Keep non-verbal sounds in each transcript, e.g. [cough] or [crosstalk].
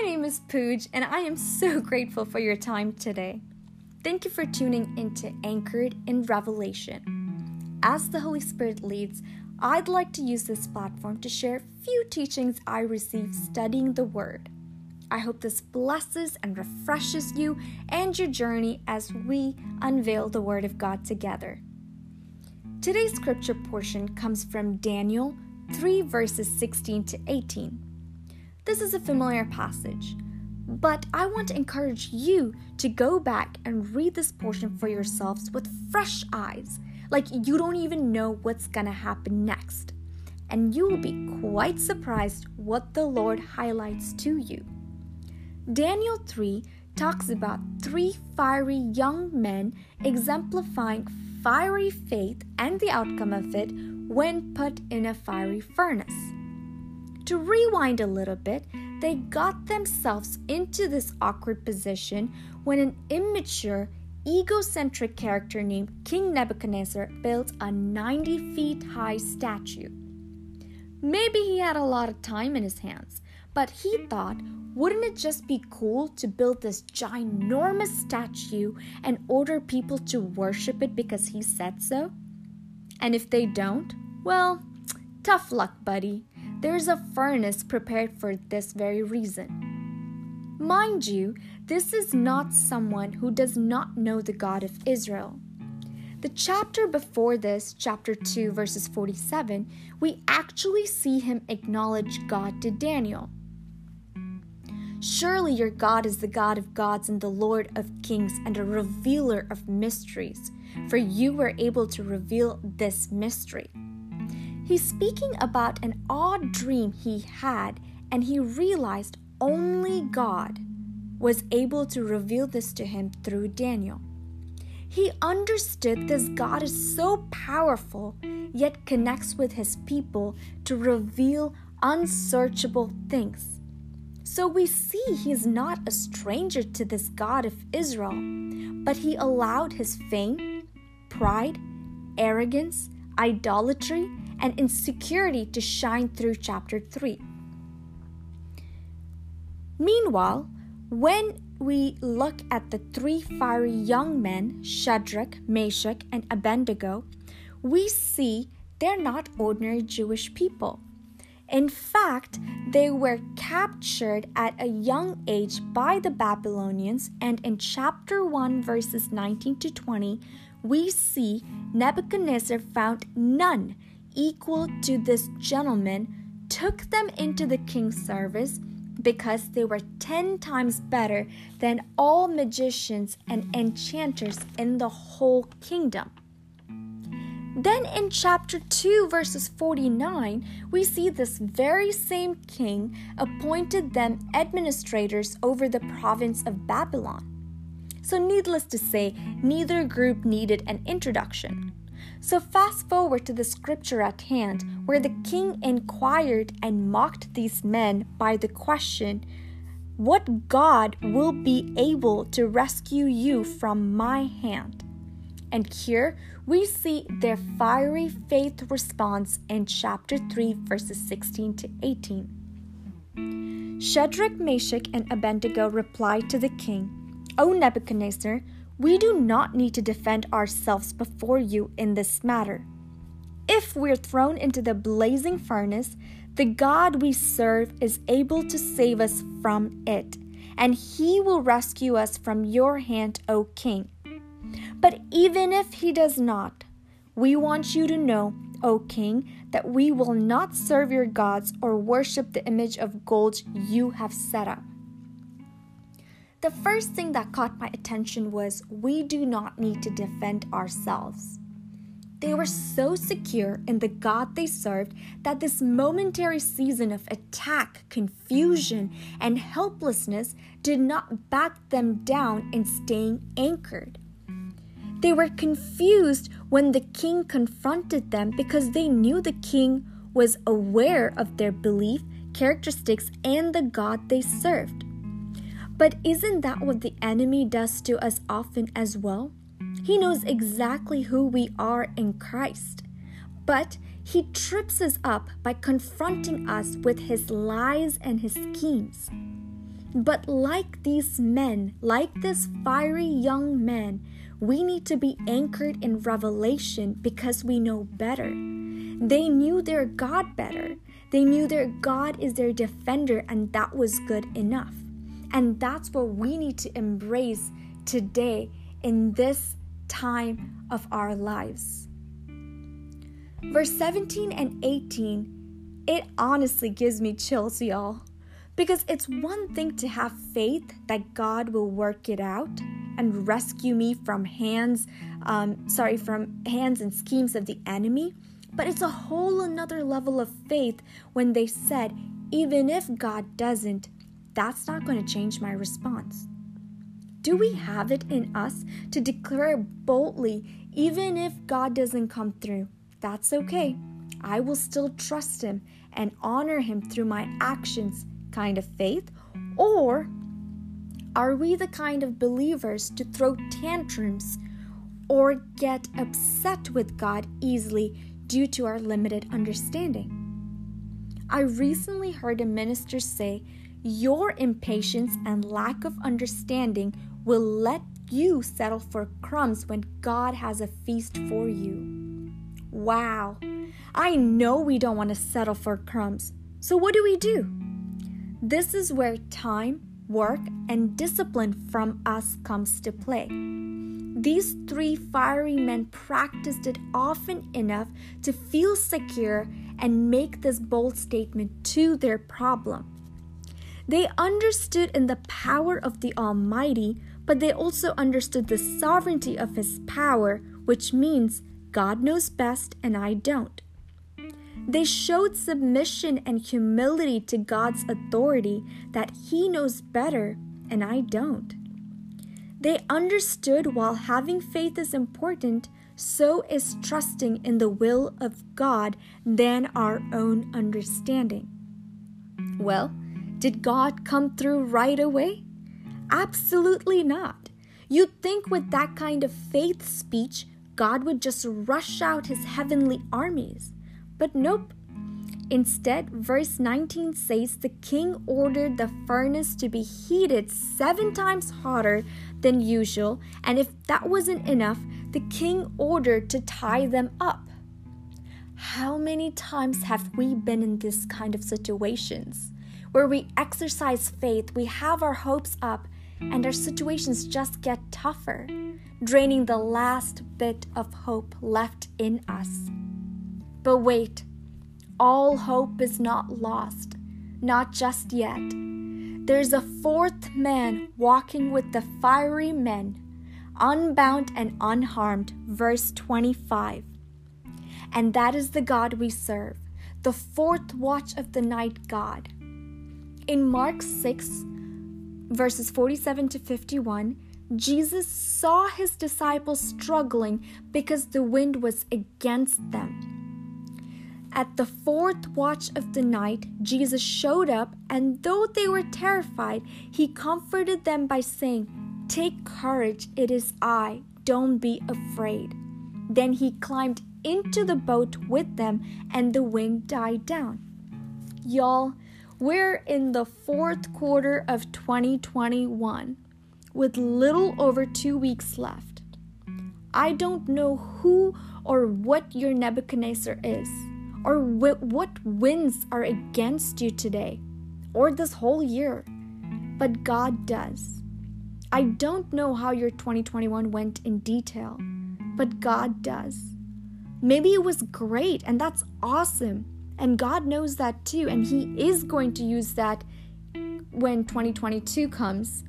My name is Pooj, and I am so [laughs] grateful for your time today. Thank you for tuning into Anchored in Revelation. As the Holy Spirit leads, I'd like to use this platform to share a few teachings I received studying the Word. I hope this blesses and refreshes you and your journey as we unveil the Word of God together. Today's scripture portion comes from Daniel 3, verses 16 to 18. This is a familiar passage, but I want to encourage you to go back and read this portion for yourselves with fresh eyes, like you don't even know what's gonna happen next. And you will be quite surprised what the Lord highlights to you. Daniel 3 talks about three fiery young men exemplifying fiery faith and the outcome of it when put in a fiery furnace. To rewind a little bit, they got themselves into this awkward position when an immature, egocentric character named King Nebuchadnezzar built a 90 feet high statue. Maybe he had a lot of time in his hands, but he thought, wouldn't it just be cool to build this ginormous statue and order people to worship it because he said so? And if they don't, well, tough luck, buddy. There's a furnace prepared for this very reason. Mind you, this is not someone who does not know the God of Israel. The chapter before this, chapter 2, verses 47, we actually see him acknowledge God to Daniel. Surely your God is the God of gods and the Lord of kings and a revealer of mysteries, for you were able to reveal this mystery. He's speaking about an odd dream he had, and he realized only God was able to reveal this to him through Daniel. He understood this God is so powerful, yet connects with his people to reveal unsearchable things. So we see he's not a stranger to this God of Israel, but he allowed his fame, pride, arrogance, idolatry, and insecurity to shine through chapter 3. Meanwhile, when we look at the three fiery young men, Shadrach, Meshach, and Abednego, we see they're not ordinary Jewish people. In fact, they were captured at a young age by the Babylonians, and in chapter 1, verses 19 to 20, we see Nebuchadnezzar found none equal to this gentleman, took them into the king's service because they were 10 times better than all magicians and enchanters in the whole kingdom. Then in chapter 2, verses 49, we see this very same king appointed them administrators over the province of Babylon. So, needless to say, neither group needed an introduction. So, fast forward to the scripture at hand, where the king inquired and mocked these men by the question, What God will be able to rescue you from my hand? And here we see their fiery faith response in chapter 3, verses 16 to 18. Shadrach, Meshach, and Abednego replied to the king, O Nebuchadnezzar, we do not need to defend ourselves before you in this matter. If we're thrown into the blazing furnace, the God we serve is able to save us from it, and he will rescue us from your hand, O king. But even if he does not, we want you to know, O king, that we will not serve your gods or worship the image of gold you have set up. The first thing that caught my attention was we do not need to defend ourselves. They were so secure in the God they served that this momentary season of attack, confusion, and helplessness did not back them down in staying anchored. They were confused when the king confronted them because they knew the king was aware of their belief, characteristics, and the God they served. But isn't that what the enemy does to us often as well? He knows exactly who we are in Christ, but he trips us up by confronting us with his lies and his schemes. But like these men, like this fiery young man, we need to be anchored in revelation because we know better. They knew their God better. They knew their God is their defender, and that was good enough. And that's what we need to embrace today in this time of our lives. Verse 17 and 18, it honestly gives me chills, y'all. Because it's one thing to have faith that God will work it out and rescue me from hands, um, sorry, from hands and schemes of the enemy. But it's a whole another level of faith when they said, even if God doesn't, that's not going to change my response. Do we have it in us to declare boldly, even if God doesn't come through? That's okay. I will still trust Him and honor Him through my actions kind of faith? Or are we the kind of believers to throw tantrums or get upset with God easily due to our limited understanding? I recently heard a minister say, Your impatience and lack of understanding will let you settle for crumbs when God has a feast for you. Wow, I know we don't want to settle for crumbs. So, what do we do? This is where time, work, and discipline from us comes to play. These three fiery men practiced it often enough to feel secure and make this bold statement to their problem. They understood in the power of the Almighty, but they also understood the sovereignty of His power, which means God knows best and I don't. They showed submission and humility to God's authority that He knows better and I don't. They understood while having faith is important, so is trusting in the will of God than our own understanding. Well, did God come through right away? Absolutely not. You'd think with that kind of faith speech, God would just rush out his heavenly armies. But nope. Instead, verse 19 says the king ordered the furnace to be heated seven times hotter than usual, and if that wasn't enough, the king ordered to tie them up. How many times have we been in this kind of situations where we exercise faith, we have our hopes up, and our situations just get tougher, draining the last bit of hope left in us? But wait, all hope is not lost, not just yet. There's a fourth man walking with the fiery men, unbound and unharmed. Verse 25. And that is the God we serve, the fourth watch of the night God. In Mark 6, verses 47 to 51, Jesus saw his disciples struggling because the wind was against them. At the fourth watch of the night, Jesus showed up, and though they were terrified, he comforted them by saying, Take courage, it is I, don't be afraid. Then he climbed into the boat with them, and the wind died down. Y'all, we're in the fourth quarter of 2021 with little over two weeks left. I don't know who or what your Nebuchadnezzar is or wh- what winds are against you today or this whole year, but God does. I don't know how your 2021 went in detail, but God does. Maybe it was great and that's awesome, and God knows that too, and He is going to use that when 2022 comes.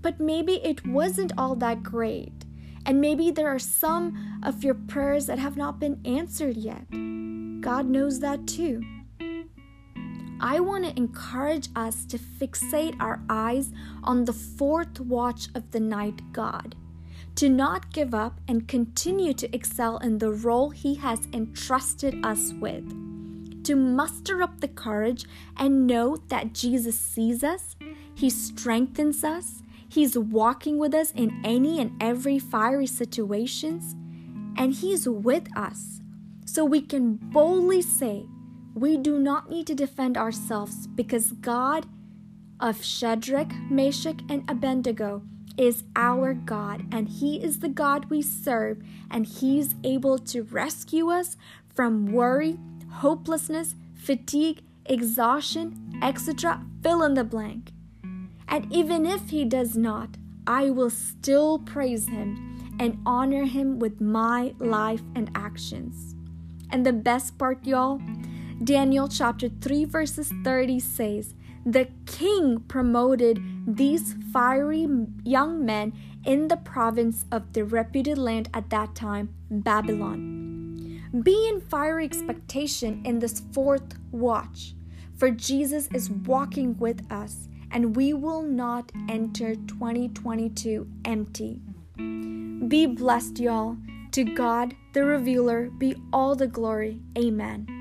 But maybe it wasn't all that great, and maybe there are some of your prayers that have not been answered yet. God knows that too. I want to encourage us to fixate our eyes on the fourth watch of the night God, to not give up and continue to excel in the role He has entrusted us with, to muster up the courage and know that Jesus sees us, He strengthens us, He's walking with us in any and every fiery situations, and He's with us. So we can boldly say, we do not need to defend ourselves because God of Shadrach, Meshach, and Abednego is our God, and He is the God we serve, and He's able to rescue us from worry, hopelessness, fatigue, exhaustion, etc. Fill in the blank. And even if He does not, I will still praise Him and honor Him with my life and actions. And the best part, y'all, Daniel chapter 3, verses 30 says, The king promoted these fiery young men in the province of the reputed land at that time, Babylon. Be in fiery expectation in this fourth watch, for Jesus is walking with us, and we will not enter 2022 empty. Be blessed, y'all. To God, the revealer, be all the glory. Amen.